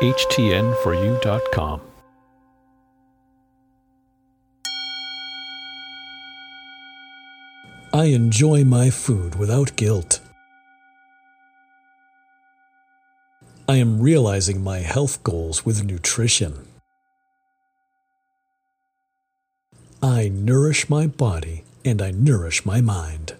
HTN4U.com. I enjoy my food without guilt. I am realizing my health goals with nutrition. I nourish my body and I nourish my mind.